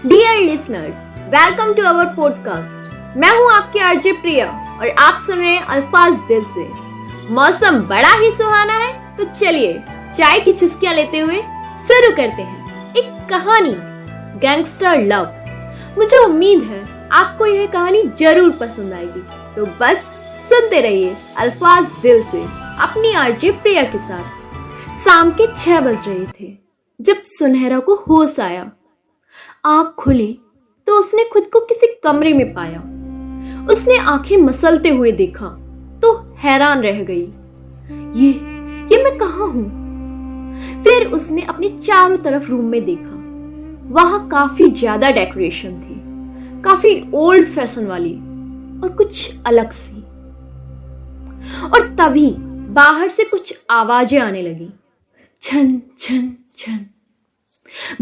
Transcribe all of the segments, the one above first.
Dear listeners welcome to our podcast मैं हूँ आपकी आरजे प्रिया और आप सुन रहे हैं अल्फाज दिल से। मौसम बड़ा ही सुहाना है तो चलिए चाय की चुस्कियाँ लेते हुए शुरू करते हैं। एक कहानी गैंगस्टर लव मुझे उम्मीद है आपको यह कहानी ज़रूर पसंद आएगी। तो बस सुनते रहिए अल्फाज दिल से अपनी आरजे प्रिया के साथ। शाम के छह बज रहे थे, जब सुनहरा को होश आया। आँख खुली तो उसने खुद को किसी कमरे में पाया। उसने आँखें मसलते हुए देखा तो हैरान रह गई। ये ये मैं कहा हूँ? फिर उसने अपने चारों तरफ़ रूम में देखा। वहाँ काफ़ी ज़्यादा डेकोरेशन थी, काफ़ी ओल्ड फ़ैशन वाली और कुछ अलग सी। और तभी बाहर से कुछ आवाज़ें आने लगी। छन छन छन।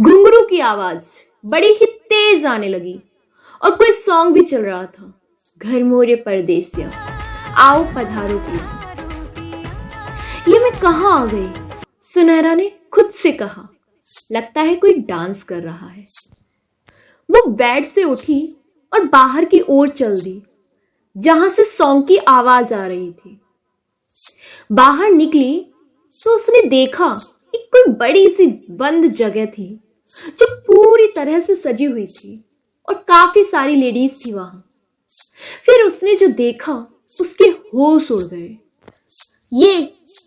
घुंघरू की आवाज़। बड़ी ही तेज आने लगी। और कोई सॉन्ग भी चल रहा था। घर मोरे परदेसिया। आओ पधारो की ये मैं कहा आ गई? सुनहरा ने खुद से कहा। लगता है कोई डांस कर रहा है। वो बेड से उठी और बाहर की ओर चल दी, जहाँ से सॉन्ग की आवाज़ आ रही थी। बाहर निकली तो उसने देखा कि कोई बड़ी सी बंद जगह थी। जो पूरी तरह से सजी हुई थी और काफ़ी सारी लेडीज़ थी वहाँ। फिर उसने जो देखा, उसके होश उड़ गए। ये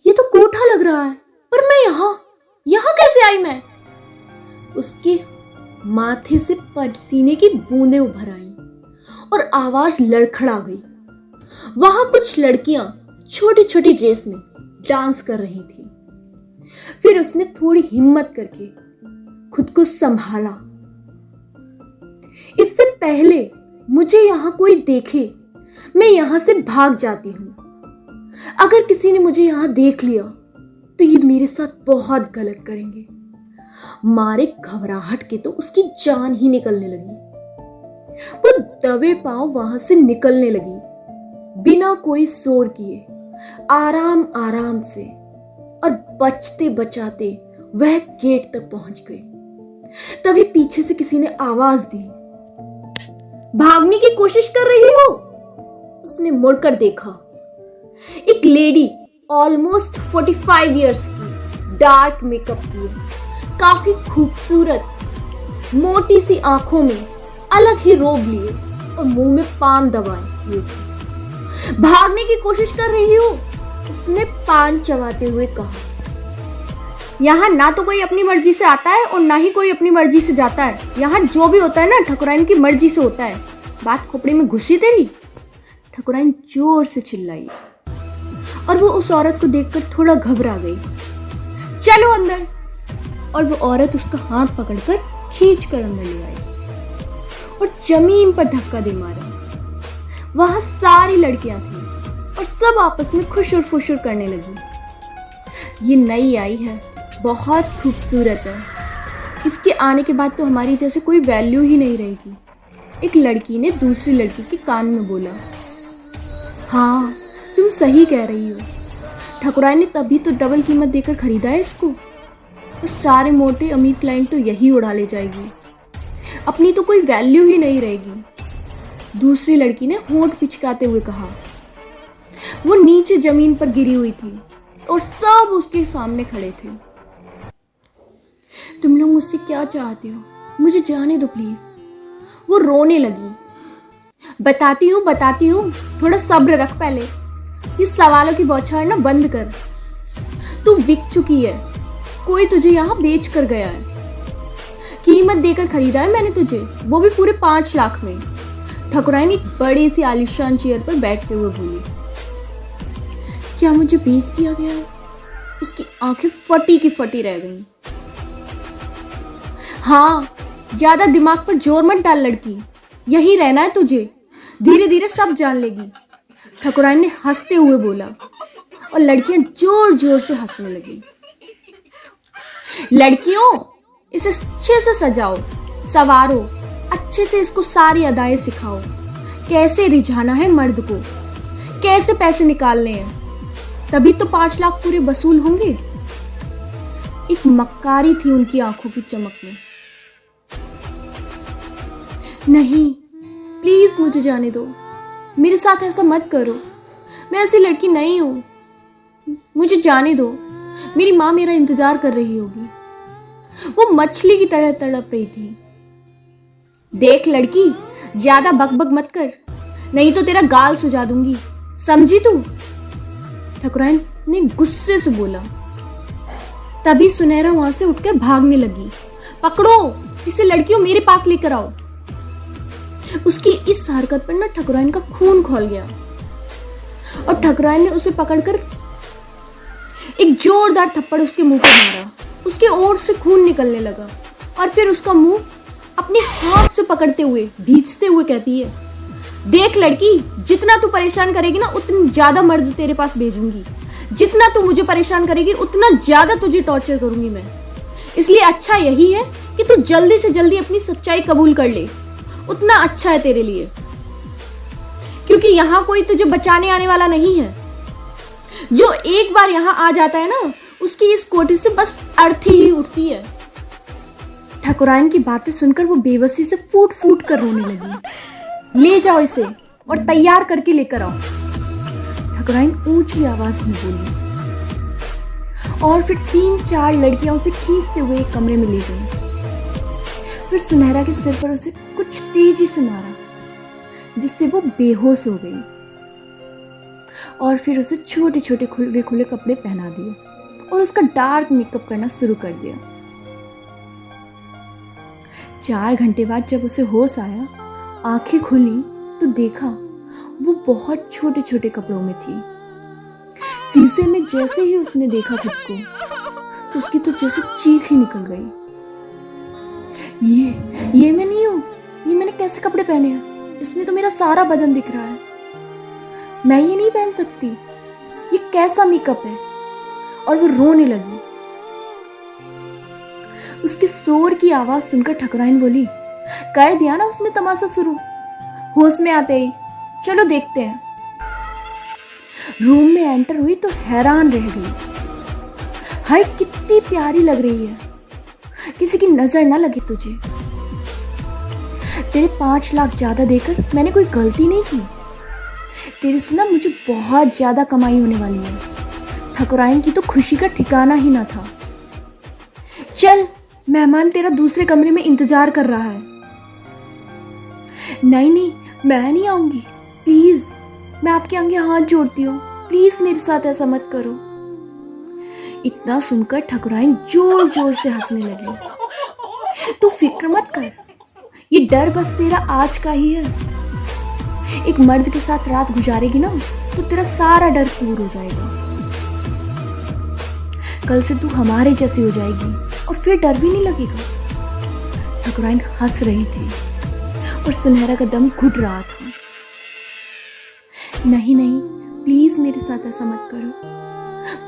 ये तो कोठा लग रहा है, पर मैं यहाँ यहाँ कैसे आई मैं? उसके माथे से पसीने की बूंदें उभर आई और आवाज़ लड़खड़ा गई। वहाँ कुछ लड़कियाँ छोटी छोटी ड्रेस में डांस कर रही थी। फिर उसने थोड़ी हिम्मत करके खुद को संभाला। इससे पहले मुझे यहाँ कोई देखे, मैं यहाँ से भाग जाती हूँ। अगर किसी ने मुझे यहाँ देख लिया तो ये मेरे साथ बहुत गलत करेंगे। मारे घबराहट के तो उसकी जान ही निकलने लगी। वो दबे पाँव वहाँ से निकलने लगी, बिना कोई शोर किए, आराम आराम से, और बचते बचाते वह गेट तक पहुँच गई। तभी पीछे से किसी ने आवाज़ दी। भागने की कोशिश कर रही हो? उसने मुड़कर देखा। एक लेडी ऑलमोस्ट 45 इयर्स की डार्क मेकअप की काफ़ी खूबसूरत, मोटी सी आँखों में अलग ही रोब लिए और मुँह में पान दबाए हुए भागने की कोशिश कर रही हो? उसने पान चबाते हुए कहा। यहाँ ना तो कोई अपनी मर्ज़ी से आता है और ना ही कोई अपनी मर्ज़ी से जाता है। यहाँ जो भी होता है ना, ठकुराइन की मर्ज़ी से होता है। बात खोपड़ी में घुसी तेरी? ठकुराइन ज़ोर से चिल्लाई। और वो उस औरत को देखकर थोड़ा घबरा गई। चलो अंदर। और वो औरत उसका हाथ पकड़कर खींच कर अंदर ले आई। और ज़मीन पर धक्का दे मारा। वहाँ सारी लड़कियाँ थी और सब आपस में खुशुर फुशुर करने लगी। ये नई आई है। बहुत खूबसूरत है। इसके आने के बाद तो हमारी जैसे कोई वैल्यू ही नहीं रहेगी। एक लड़की ने दूसरी लड़की के कान में बोला हाँ तुम सही कह रही हो। ठकुराई ने तभी तो डबल कीमत देकर खरीदा है इसको। तो सारे मोटे अमीर क्लाइंट तो यही उड़ा ले जाएगी। अपनी तो कोई वैल्यू ही नहीं रहेगी। दूसरी लड़की ने होंठ पिचकाते हुए कहा, वो नीचे ज़मीन पर गिरी हुई थी और सब उसके सामने खड़े थे। तुम लोग मुझसे क्या चाहते हो? मुझे जाने दो प्लीज़ वो रोने लगी। बताती हूँ बताती हूँ। थोड़ा सब्र रख पहले। इस सवालों की बौछार ना बंद कर। तू बिक चुकी है। कोई तुझे यहाँ बेच कर गया है। कीमत देकर खरीदा है मैंने तुझे। वो भी पूरे पाँच लाख में। ठकुराइन एक बड़ी सी आलिशान चेयर पर बैठते हुए बोली। क्या मुझे बेच दिया गया है? उसकी आँखें फटी की फटी रह गईं। हाँ ज़्यादा दिमाग पर ज़ोर मत डाल लड़की। यही रहना है तुझे। धीरे धीरे सब जान लेगी। ठकुराइन ने हँसते हुए बोला और लड़कियाँ ज़ोर ज़ोर से हंसने लगी। लड़कियों, इसे अच्छे से सजाओ, सवारो, अच्छे से इसको सारी अदाएँ सिखाओ। कैसे रिझाना है मर्द को? कैसे पैसे निकालने हैं? तभी तो पाँच लाख पूरे वसूल होंगे। एक मक्कारी थी उनकी आँखों की चमक में। नहीं प्लीज़ मुझे जाने दो। मेरे साथ ऐसा मत करो। मैं ऐसी लड़की नहीं हूँ। मुझे जाने दो। मेरी माँ मेरा इंतज़ार कर रही होगी। वो मछली की तरह तड़प रही थी। देख लड़की, ज़्यादा बकबक मत कर। नहीं तो तेरा गाल सुझा दूँगी। समझी तू? ठकुराइन ने गुस्से से बोला। तभी सुनहरा वहाँ से उठकर भागने लगी। पकड़ो, इसे लड़कियों मेरे पास लेकर आओ। उसकी इस हरकत पर ना ठकुराइन का खून खोल गया। और ठकुराइन ने उसे पकड़कर एक जोरदार थप्पड़ उसके मुँह पर मारा। उसके ओठ से खून निकलने लगा और फिर उसका मुँह अपने हाथ से पकड़ते हुए, भींचते हुए कहती है, देख लड़की, जितना तू परेशान करेगी ना, उतनी ज़्यादा मर्द तेरे पास भेजूँगी। जितना तू मुझे परेशान करेगी, उतना ज़्यादा तुझे टॉर्चर करूँगी मैं। इसलिए अच्छा यही है कि तू जल्दी से जल्दी अपनी सच्चाई कबूल कर ले। उतना अच्छा है तेरे लिए। क्योंकि यहाँ कोई तुझे बचाने आने वाला नहीं है। जो एक बार यहाँ आ जाता है ना, उसकी इस कोठी से बस अर्थी ही उठती है। ठाकुराइन की बातें सुनकर वो बेबसी से फूट फूट कर रोने लगी। ले जाओ इसे और तैयार करके लेकर आओ। ठाकुराइन ऊँची आवाज़ में बोली। और फिर तीन चार लड़कियाँ उसे खींचते हुए कमरे में ले गई। फिर सुनहरा के सिर पर उसे कुछ तेज़ी से मारा, जिससे वो बेहोश हो गई। और फिर उसे छोटे छोटे खुले खुले कपड़े पहना दिए और उसका डार्क मेकअप करना शुरू कर दिया। चार घंटे बाद जब उसे होश आया, आँखें खुली तो देखा वो बहुत छोटे छोटे कपड़ों में थी। शीशे में जैसे ही उसने देखा खुद को तो उसकी तो जैसे चीख ही निकल गई। ये ये मैं नहीं हूँ। ये मैंने कैसे कपड़े पहने हैं? इसमें तो मेरा सारा बदन दिख रहा है। मैं ये नहीं पहन सकती। ये कैसा मेकअप है? और वो रोने लगी। उसके शोर की आवाज़ सुनकर ठकुराइन बोली, कर दिया ना उसने तमाशा शुरू। होश में आते ही। चलो देखते हैं। रूम में एंटर हुई तो हैरान रह गई। हाय, कितनी प्यारी लग रही है। किसी की नज़र ना लगे तुझे। तेरे पाँच लाख ज़्यादा देकर मैंने कोई गलती नहीं की। तेरे से ना मुझे बहुत ज़्यादा कमाई होने वाली है। ठकुराइन की तो खुशी का ठिकाना ही ना था। चल, मेहमान तेरा दूसरे कमरे में इंतज़ार कर रहा है। नहीं नहीं, मैं नहीं आऊँगी। प्लीज़, मैं आपके आगे हाथ जोड़ती हूँ। प्लीज़ मेरे साथ ऐसा मत करो। इतना सुनकर ठकुराइन ज़ोर ज़ोर से हंसने लगी। तू फ़िक्र मत कर, ये डर बस तेरा आज का ही है। एक मर्द के साथ रात गुजारेगी ना तो तेरा सारा डर दूर हो जाएगा। कल से तू हमारे जैसी हो जाएगी, और फिर डर भी नहीं लगेगा। ठकुराइन हंस रही थी, और सुनहरा का दम घुट रहा था। नहीं नहीं प्लीज़ मेरे साथ ऐसा मत करो।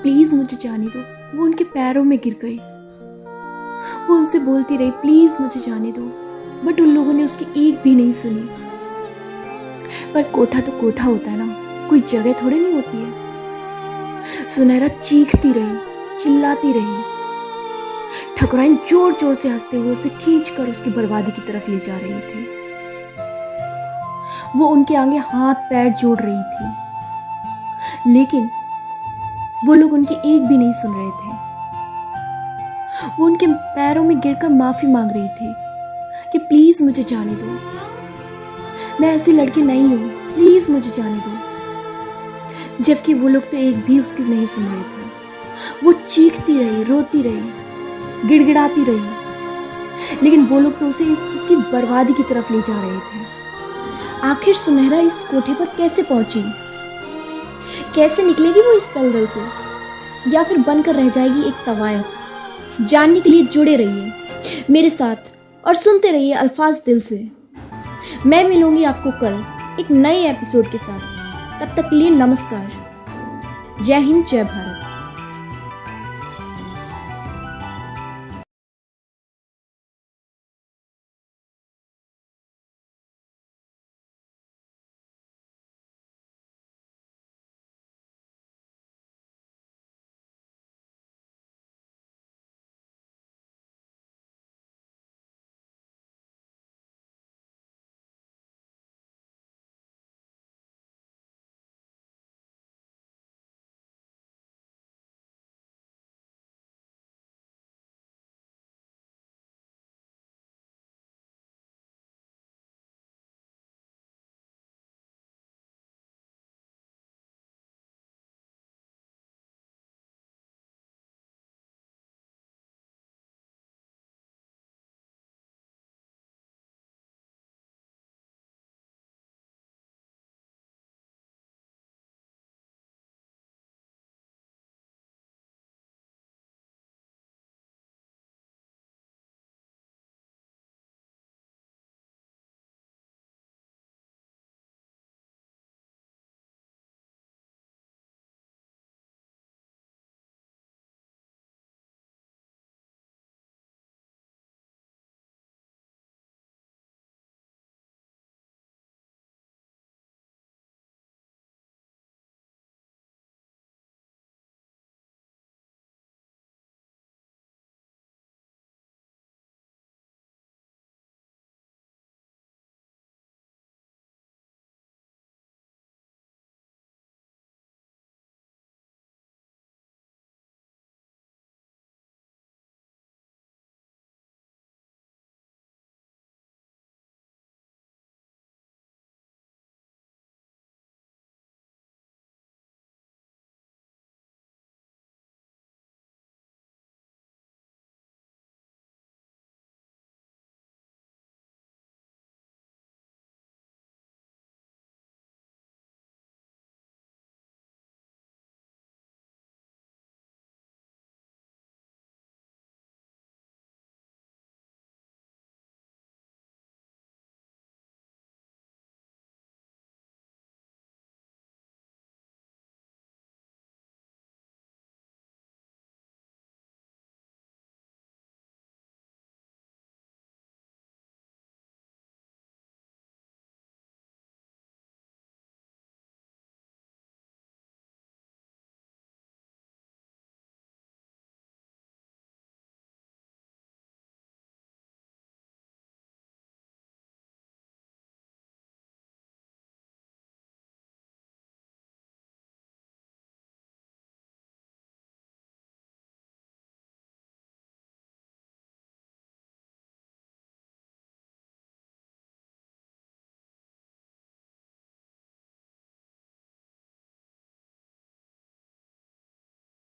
प्लीज़ मुझे जाने दो। वो उनके पैरों में गिर गई। वो उनसे बोलती रही, प्लीज़ मुझे जाने दो। बट उन लोगों ने उसकी एक भी नहीं सुनी। पर कोठा तो कोठा होता है ना। कोई जगह थोड़ी नहीं होती है। सुनहरा चीखती रही, चिल्लाती रही। ठकुराइन ज़ोर ज़ोर से हँसते हुए उसे खींच कर उसकी बर्बादी की तरफ़ ले जा रही थी। वो उनके आगे हाथ पैर जोड़ रही थी। लेकिन वो लोग उनकी एक भी नहीं सुन रहे थे। वो उनके पैरों में गिरकर माफ़ी मांग रही थी कि प्लीज़ मुझे जाने दो। मैं ऐसी लड़की नहीं हूँ, प्लीज़ मुझे जाने दो। जबकि वो लोग तो एक भी उसकी नहीं सुन रहे थे। वो चीखती रही, रोती रही, गिड़गिड़ाती रही। लेकिन वो लोग तो उसे उसकी बर्बादी की तरफ़ ले जा रहे थे। आखिर सुनहरा इस कोठे पर कैसे पहुँची? कैसे निकलेगी वो इस दलदल से? या फिर बनकर रह जाएगी एक तवायफ? जानने के लिए जुड़े रहिए, मेरे साथ, और सुनते रहिए अल्फाज दिल से। मैं मिलूँगी आपको कल एक नए एपिसोड के साथ। तब तक के लिए नमस्कार। जय हिंद, जय भारत।